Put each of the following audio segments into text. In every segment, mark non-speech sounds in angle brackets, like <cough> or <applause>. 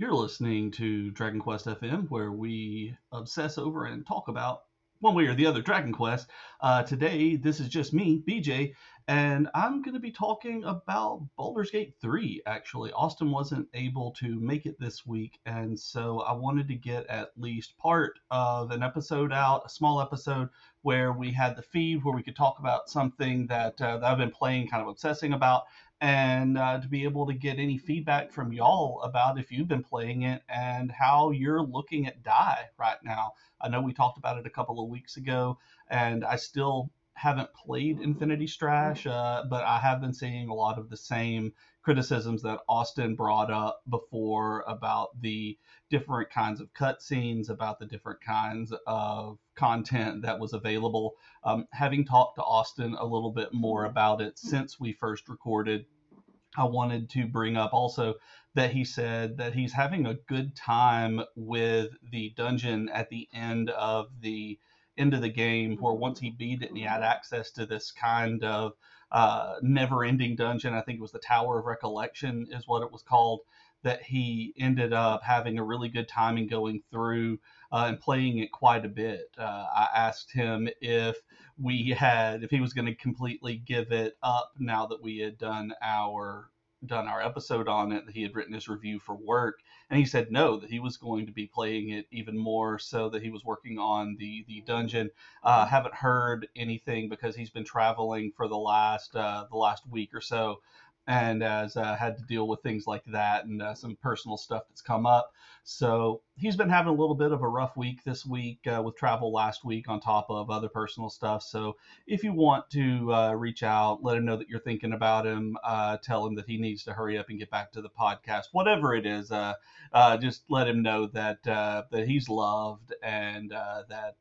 You're listening to Dragon Quest FM, where we obsess over and talk about one way or the other Dragon Quest. Uh, today, this is just me, BJ, and I'm going to be talking about Baldur's Gate 3, actually. Austin wasn't able to make it this week, and so I wanted to get at least part of an episode out, a small episode, where we had the feed where we could talk about something that, uh, that I've been playing, kind of obsessing about, and uh, to be able to get any feedback from y'all about if you've been playing it and how you're looking at Dai right now. I know we talked about it a couple of weeks ago, and I still haven't played Infinity Strash, uh, but I have been seeing a lot of the same criticisms that Austin brought up before about the different kinds of cutscenes, about the different kinds of content that was available. Um, having talked to Austin a little bit more about it since we first recorded, I wanted to bring up also that he said that he's having a good time with the dungeon at the end of the of the game where once he beat it and he had access to this kind of uh, never ending dungeon i think it was the tower of recollection is what it was called that he ended up having a really good time in going through uh, and playing it quite a bit. Uh, I asked him if we had, if he was going to completely give it up now that we had done our done our episode on it that he had written his review for work and he said no that he was going to be playing it even more so that he was working on the the dungeon. Uh, haven't heard anything because he's been traveling for the last uh, the last week or so and has uh, had to deal with things like that and uh, some personal stuff that's come up. So he's been having a little bit of a rough week this week uh, with travel last week on top of other personal stuff. So if you want to uh, reach out, let him know that you're thinking about him, uh, tell him that he needs to hurry up and get back to the podcast, whatever it is. Uh, just let him know that that he's loved and that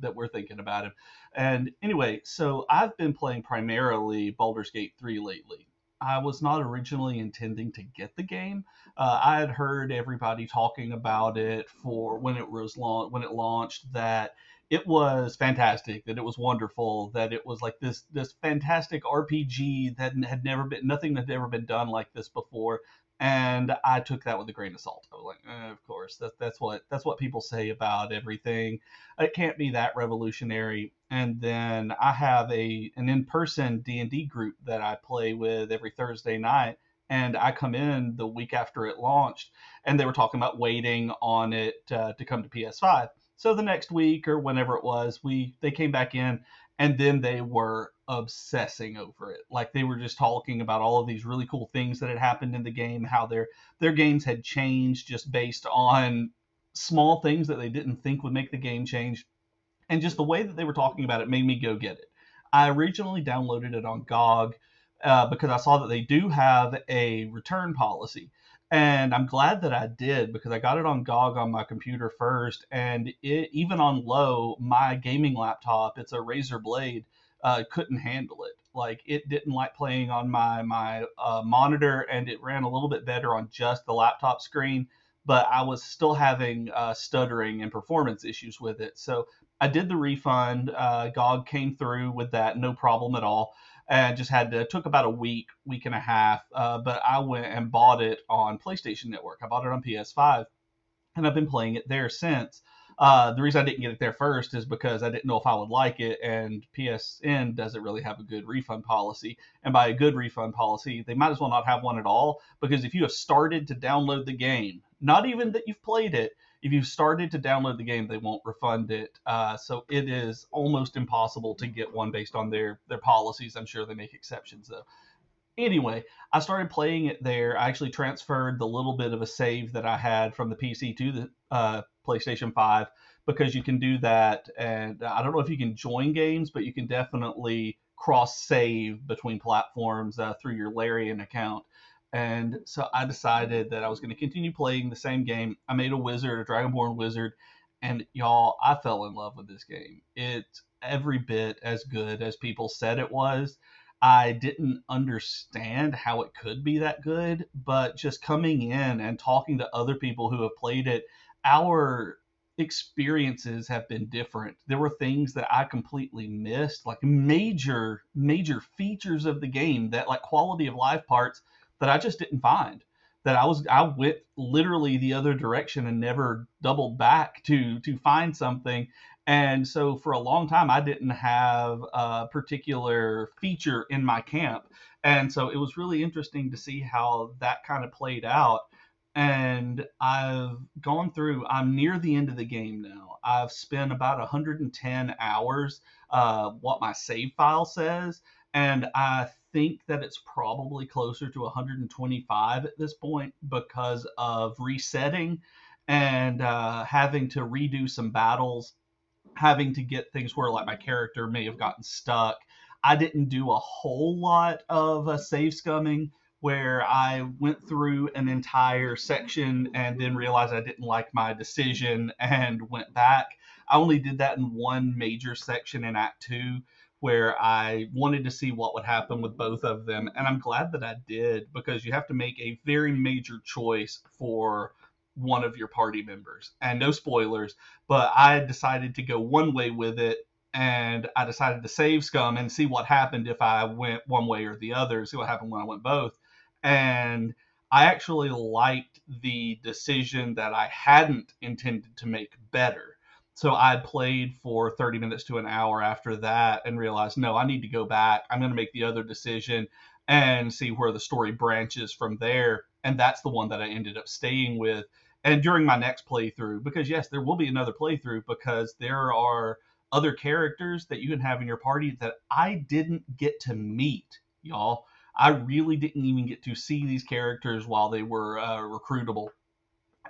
that we're thinking about him. And anyway, so I've been playing primarily Baldur's Gate 3 lately. I was not originally intending to get the game. Uh, I had heard everybody talking about it for when it was la- when it launched that it was fantastic, that it was wonderful, that it was like this this fantastic RPG that had never been nothing had ever been done like this before and I took that with a grain of salt. I was like, eh, of course, that, that's what that's what people say about everything. It can't be that revolutionary. And then I have a an in person D and D group that I play with every Thursday night, and I come in the week after it launched, and they were talking about waiting on it uh, to come to PS5. So the next week or whenever it was, we they came back in, and then they were obsessing over it. Like they were just talking about all of these really cool things that had happened in the game, how their their games had changed just based on small things that they didn't think would make the game change. And just the way that they were talking about it made me go get it. I originally downloaded it on GOG uh, because I saw that they do have a return policy. And I'm glad that I did because I got it on GOG on my computer first. And it, even on low, my gaming laptop, it's a Razer Blade, uh, couldn't handle it. Like it didn't like playing on my my uh, monitor, and it ran a little bit better on just the laptop screen. But I was still having uh, stuttering and performance issues with it. So I did the refund. Uh, GOG came through with that, no problem at all. And just had to took about a week, week and a half. Uh, but I went and bought it on PlayStation Network. I bought it on PS5, and I've been playing it there since. Uh, the reason I didn't get it there first is because I didn't know if I would like it, and PSN doesn't really have a good refund policy. And by a good refund policy, they might as well not have one at all, because if you have started to download the game, not even that you've played it, if you've started to download the game, they won't refund it. Uh, so it is almost impossible to get one based on their their policies. I'm sure they make exceptions though. Anyway, I started playing it there. I actually transferred the little bit of a save that I had from the PC to the uh, PlayStation 5 because you can do that. And I don't know if you can join games, but you can definitely cross save between platforms uh, through your Larian account. And so I decided that I was going to continue playing the same game. I made a wizard, a Dragonborn wizard, and y'all, I fell in love with this game. It's every bit as good as people said it was. I didn't understand how it could be that good, but just coming in and talking to other people who have played it, our experiences have been different. There were things that I completely missed, like major, major features of the game that, like quality of life parts that I just didn't find. That I was, I went literally the other direction and never doubled back to to find something. And so for a long time, I didn't have a particular feature in my camp. And so it was really interesting to see how that kind of played out and I've gone through. I'm near the end of the game now. I've spent about 110 hours. Uh, what my save file says, and I think that it's probably closer to 125 at this point because of resetting and uh, having to redo some battles, having to get things where like my character may have gotten stuck. I didn't do a whole lot of uh, save scumming where I went through an entire section and then realized I didn't like my decision and went back. I only did that in one major section in Act 2 where I wanted to see what would happen with both of them. And I'm glad that I did because you have to make a very major choice for one of your party members. And no spoilers, but I decided to go one way with it and I decided to save Scum and see what happened if I went one way or the other, see what happened when I went both and I actually liked the decision that I hadn't intended to make better. So I played for 30 minutes to an hour after that and realized, no, I need to go back. I'm going to make the other decision and see where the story branches from there. And that's the one that I ended up staying with. And during my next playthrough, because yes, there will be another playthrough because there are other characters that you can have in your party that I didn't get to meet, y'all. I really didn't even get to see these characters while they were uh, recruitable.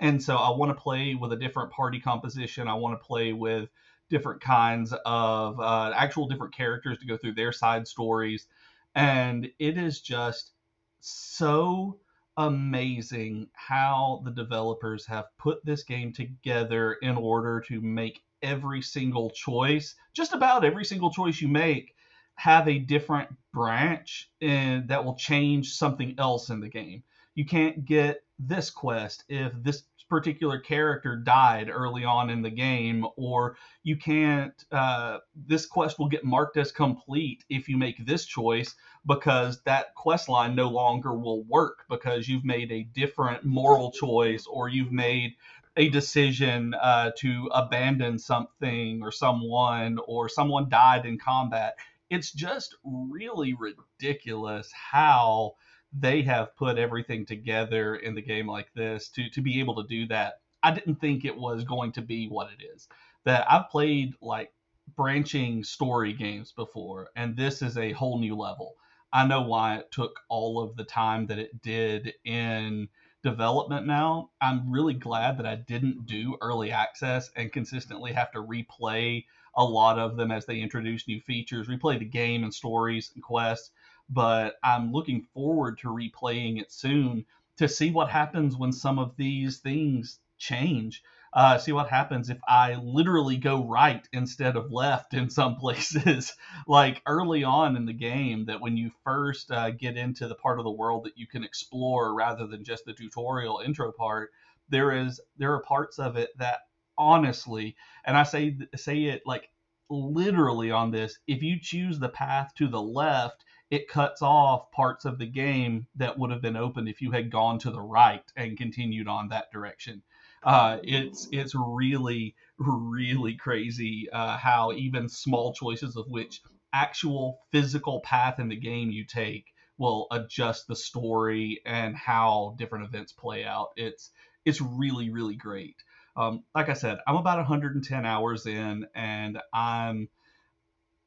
And so I want to play with a different party composition. I want to play with different kinds of uh, actual different characters to go through their side stories. And it is just so amazing how the developers have put this game together in order to make every single choice, just about every single choice you make, have a different branch and that will change something else in the game. You can't get this quest if this particular character died early on in the game, or you can't. Uh, this quest will get marked as complete if you make this choice because that quest line no longer will work because you've made a different moral choice or you've made a decision uh, to abandon something or someone or someone died in combat it's just really ridiculous how they have put everything together in the game like this to to be able to do that. I didn't think it was going to be what it is. That I've played like branching story games before, and this is a whole new level. I know why it took all of the time that it did in development now. I'm really glad that I didn't do early access and consistently have to replay a lot of them as they introduce new features, replay the game and stories and quests. But I'm looking forward to replaying it soon to see what happens when some of these things change. Uh, see what happens if I literally go right instead of left in some <laughs> places. like early on in the game, that when you first uh, get into the part of the world that you can explore rather than just the tutorial intro part, there is there are parts of it that honestly, and I say say it like literally on this, if you choose the path to the left, it cuts off parts of the game that would have been open if you had gone to the right and continued on that direction. Uh, it's it's really really crazy uh, how even small choices of which actual physical path in the game you take will adjust the story and how different events play out. It's it's really really great. Um, like I said, I'm about 110 hours in, and I'm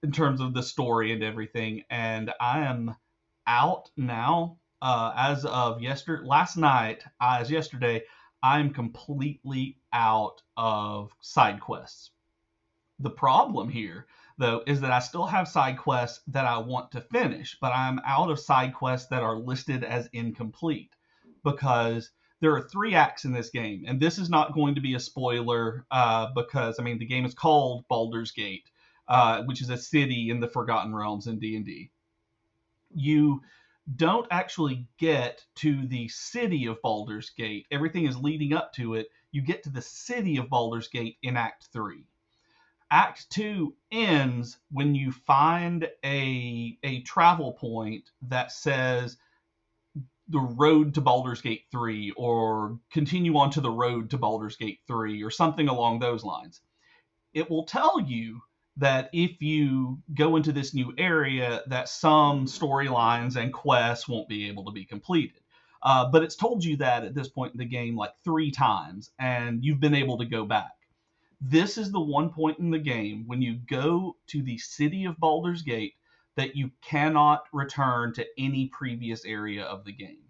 in terms of the story and everything, and I am out now. Uh, as of yesterday, last night, as yesterday, I'm completely out of side quests. The problem here, though, is that I still have side quests that I want to finish, but I'm out of side quests that are listed as incomplete because there are three acts in this game, and this is not going to be a spoiler uh, because I mean the game is called Baldur's Gate, uh, which is a city in the Forgotten Realms in D and D. You don't actually get to the city of Baldur's Gate. Everything is leading up to it. You get to the city of Baldur's Gate in Act 3. Act 2 ends when you find a, a travel point that says the road to Baldur's Gate 3 or continue on to the road to Baldur's Gate 3 or something along those lines. It will tell you that if you go into this new area that some storylines and quests won't be able to be completed uh, but it's told you that at this point in the game like three times and you've been able to go back this is the one point in the game when you go to the city of Baldur's Gate that you cannot return to any previous area of the game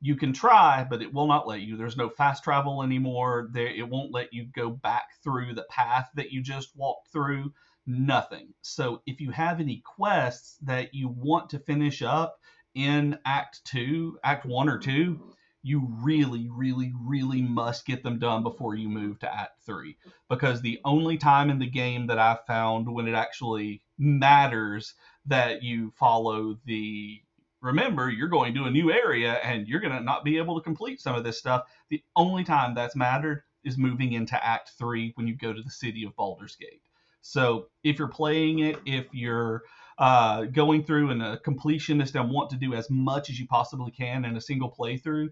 you can try, but it will not let you. There's no fast travel anymore. There, it won't let you go back through the path that you just walked through nothing. So if you have any quests that you want to finish up in Act 2, Act 1 or 2, you really, really, really must get them done before you move to Act 3. Because the only time in the game that I've found when it actually matters that you follow the remember you're going to a new area and you're going to not be able to complete some of this stuff. The only time that's mattered is moving into act 3 when you go to the city of Baldur's Gate. So if you're playing it, if you're uh, going through and a completionist and want to do as much as you possibly can in a single playthrough,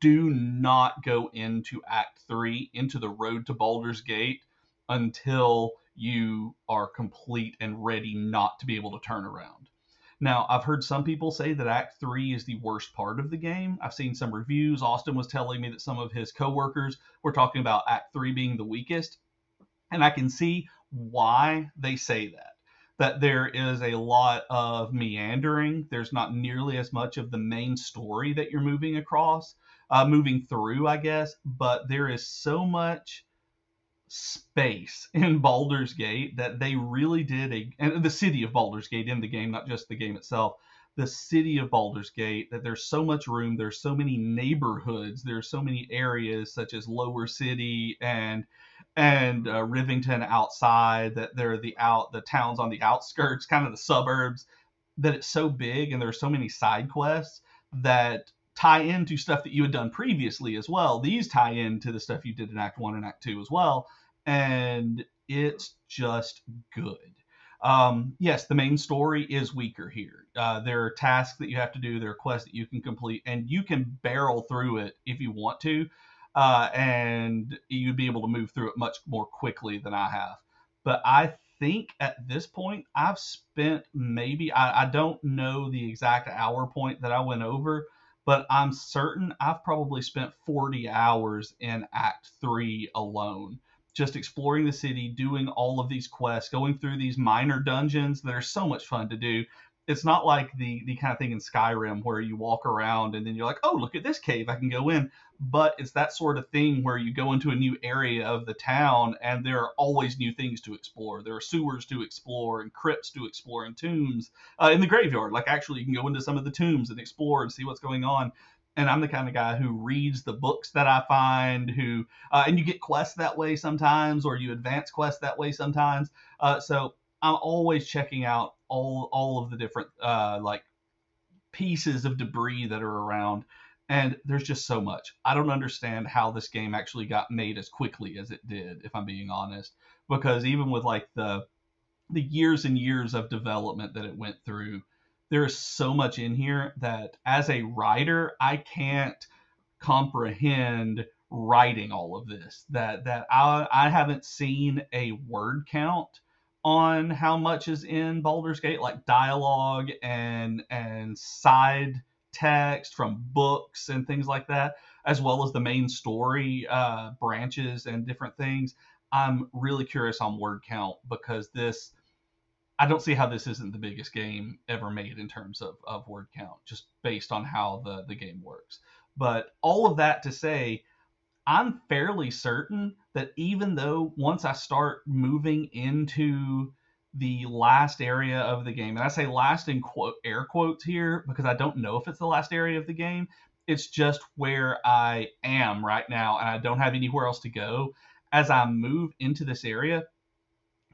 do not go into Act 3, into the road to Baldur's Gate, until you are complete and ready not to be able to turn around. Now, I've heard some people say that Act 3 is the worst part of the game. I've seen some reviews. Austin was telling me that some of his coworkers were talking about Act 3 being the weakest. And I can see why they say that. That there is a lot of meandering. There's not nearly as much of the main story that you're moving across, uh, moving through, I guess. But there is so much space in Baldur's Gate that they really did a, and the city of Baldur's Gate in the game, not just the game itself. The city of Baldur's Gate, that there's so much room, there's so many neighborhoods, there's so many areas such as Lower City and and uh, Rivington outside that they're the out the towns on the outskirts, kind of the suburbs. That it's so big and there's so many side quests that tie into stuff that you had done previously as well. These tie into the stuff you did in Act One and Act Two as well, and it's just good. Um, yes, the main story is weaker here. Uh, there are tasks that you have to do, there are quests that you can complete, and you can barrel through it if you want to uh, and you'd be able to move through it much more quickly than I have. But I think at this point, I've spent maybe, I, I don't know the exact hour point that I went over, but I'm certain I've probably spent 40 hours in Act 3 alone just exploring the city, doing all of these quests, going through these minor dungeons that are so much fun to do it's not like the the kind of thing in Skyrim where you walk around and then you're like, oh, look at this cave, I can go in. But it's that sort of thing where you go into a new area of the town and there are always new things to explore. There are sewers to explore and crypts to explore and tombs uh, in the graveyard. Like actually, you can go into some of the tombs and explore and see what's going on. And I'm the kind of guy who reads the books that I find, who uh, and you get quests that way sometimes, or you advance quests that way sometimes. Uh, so I'm always checking out all all of the different uh, like pieces of debris that are around and there's just so much. I don't understand how this game actually got made as quickly as it did if i'm being honest because even with like the the years and years of development that it went through there is so much in here that as a writer i can't comprehend writing all of this. That that i i haven't seen a word count on how much is in Baldur's Gate, like dialogue and and side text from books and things like that. as well as the main story uh, branches and different things. I'm really curious on word count because this, I don't see how this isn't the biggest game ever made in terms of, of word count, just based on how the, the game works. But all of that to say, I'm fairly certain that even though once I start moving into the last area of the game, and I say last in quote air quotes here because I don't know if it's the last area of the game. It's just where I am right now, and I don't have anywhere else to go. As I move into this area,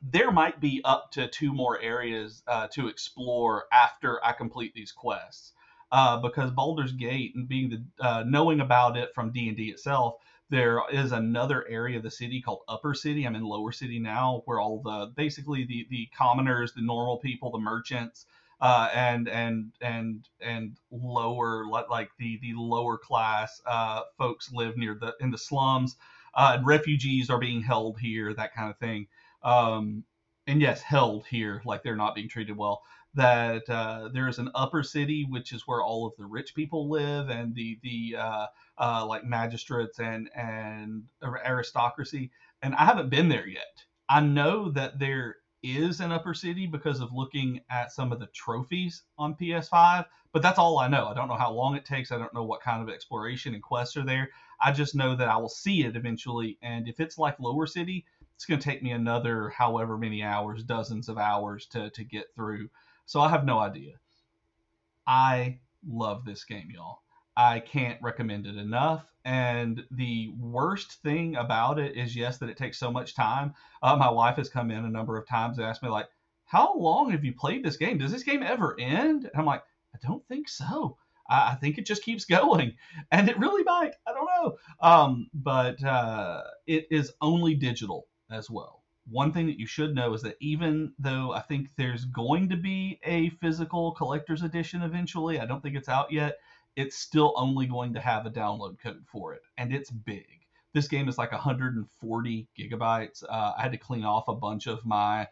there might be up to two more areas uh, to explore after I complete these quests. Uh, because Baldur's Gate and being the uh, knowing about it from D and D itself, there is another area of the city called Upper City. I'm in Lower City now, where all the basically the the commoners, the normal people, the merchants, uh, and and and and lower like the the lower class uh, folks live near the in the slums. Uh, and refugees are being held here, that kind of thing. Um, and yes, held here, like they're not being treated well that uh, there is an upper city, which is where all of the rich people live, and the the uh, uh, like magistrates and and aristocracy. And I haven't been there yet. I know that there is an upper city because of looking at some of the trophies on PS5, but that's all I know. I don't know how long it takes. I don't know what kind of exploration and quests are there. I just know that I will see it eventually. And if it's like Lower City, it's going to take me another however many hours, dozens of hours to to get through. So I have no idea. I love this game, y'all. I can't recommend it enough. And the worst thing about it is, yes, that it takes so much time. Uh, my wife has come in a number of times and asked me, like, how long have you played this game? Does this game ever end? And I'm like, I don't think so. I, I think it just keeps <laughs> going. And it really might. I don't know. Um, but uh, it is only digital as well one thing that you should know is that even though I think there's going to be a physical collector's edition eventually, I don't think it's out yet, it's still only going to have a download code for it, and it's big. This game is like 140 gigabytes. Uh, I had to clean off a bunch of my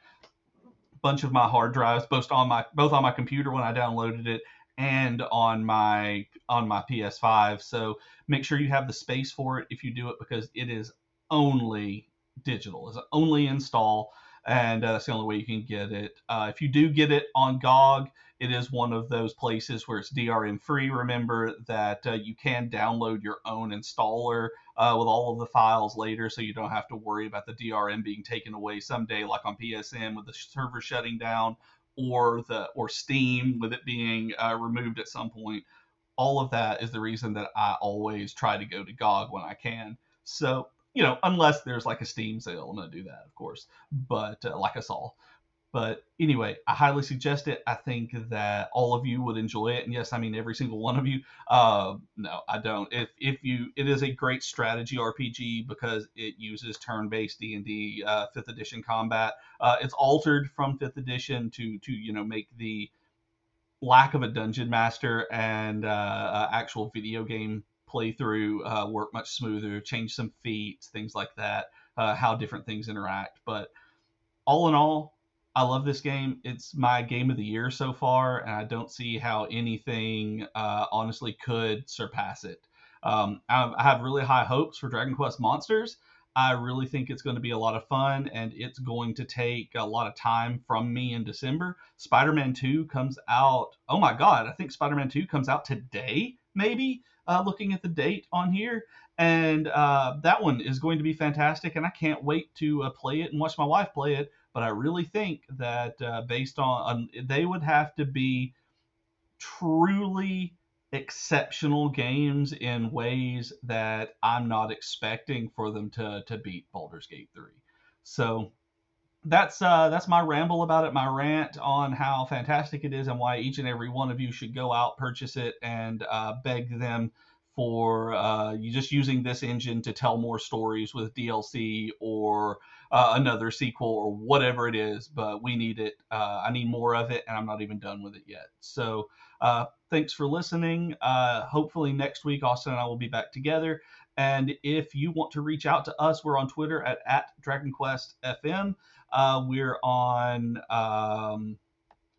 bunch of my hard drives, both on my both on my computer when I downloaded it and on my on my PS5. So make sure you have the space for it if you do it because it is only digital. It's only install, and uh, that's the only way you can get it. Uh, if you do get it on GOG, it is one of those places where it's DRM free. Remember that uh, you can download your own installer uh, with all of the files later, so you don't have to worry about the DRM being taken away someday, like on PSN with the server shutting down, or the or Steam with it being uh, removed at some point. All of that is the reason that I always try to go to GOG when I can. So you know, unless there's like a Steam sale, I'm gonna do that, of course. But uh, like us all. But anyway, I highly suggest it. I think that all of you would enjoy it, and yes, I mean every single one of you. Uh, no, I don't. If if you, it is a great strategy RPG because it uses turn-based D and D uh, fifth edition combat. Uh, it's altered from fifth edition to to you know make the lack of a dungeon master and uh, actual video game playthrough uh, work much smoother, change some feats, things like that, uh, how different things interact. But all in all, I love this game. It's my game of the year so far, and I don't see how anything uh, honestly could surpass it. Um, I, I have really high hopes for Dragon Quest Monsters. I really think it's going to be a lot of fun and it's going to take a lot of time from me in December. Spider Man 2 comes out. Oh my God, I think Spider Man 2 comes out today, maybe uh, looking at the date on here. And uh, that one is going to be fantastic. And I can't wait to uh, play it and watch my wife play it. But I really think that uh, based on, they would have to be truly exceptional games in ways that I'm not expecting for them to to beat Baldur's Gate 3. So that's uh, that's my ramble about it, my rant on how fantastic it is and why each and every one of you should go out, purchase it, and uh, beg them for uh, you just using this engine to tell more stories with DLC or uh, another sequel or whatever it is. But we need it. Uh, I need more of it, and I'm not even done with it yet. So uh, thanks for listening. hopefully next week, Austin and I will be back together. And if you want to reach out to us, we're on Twitter at, at DragonQuestFM. Uh, we're on. Um,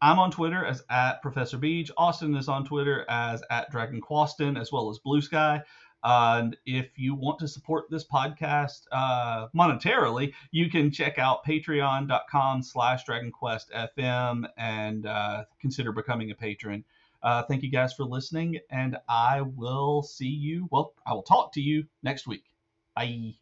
I'm on Twitter as at Professor Beach. Austin is on Twitter as at Dragon Quaston, as well as Blue Sky. and if you want to support this podcast uh, monetarily, you can check out patreon.com slash dragonquestfm and uh, consider becoming a patron. Uh, thank you guys for listening, and I will see you. Well, I will talk to you next week. Bye.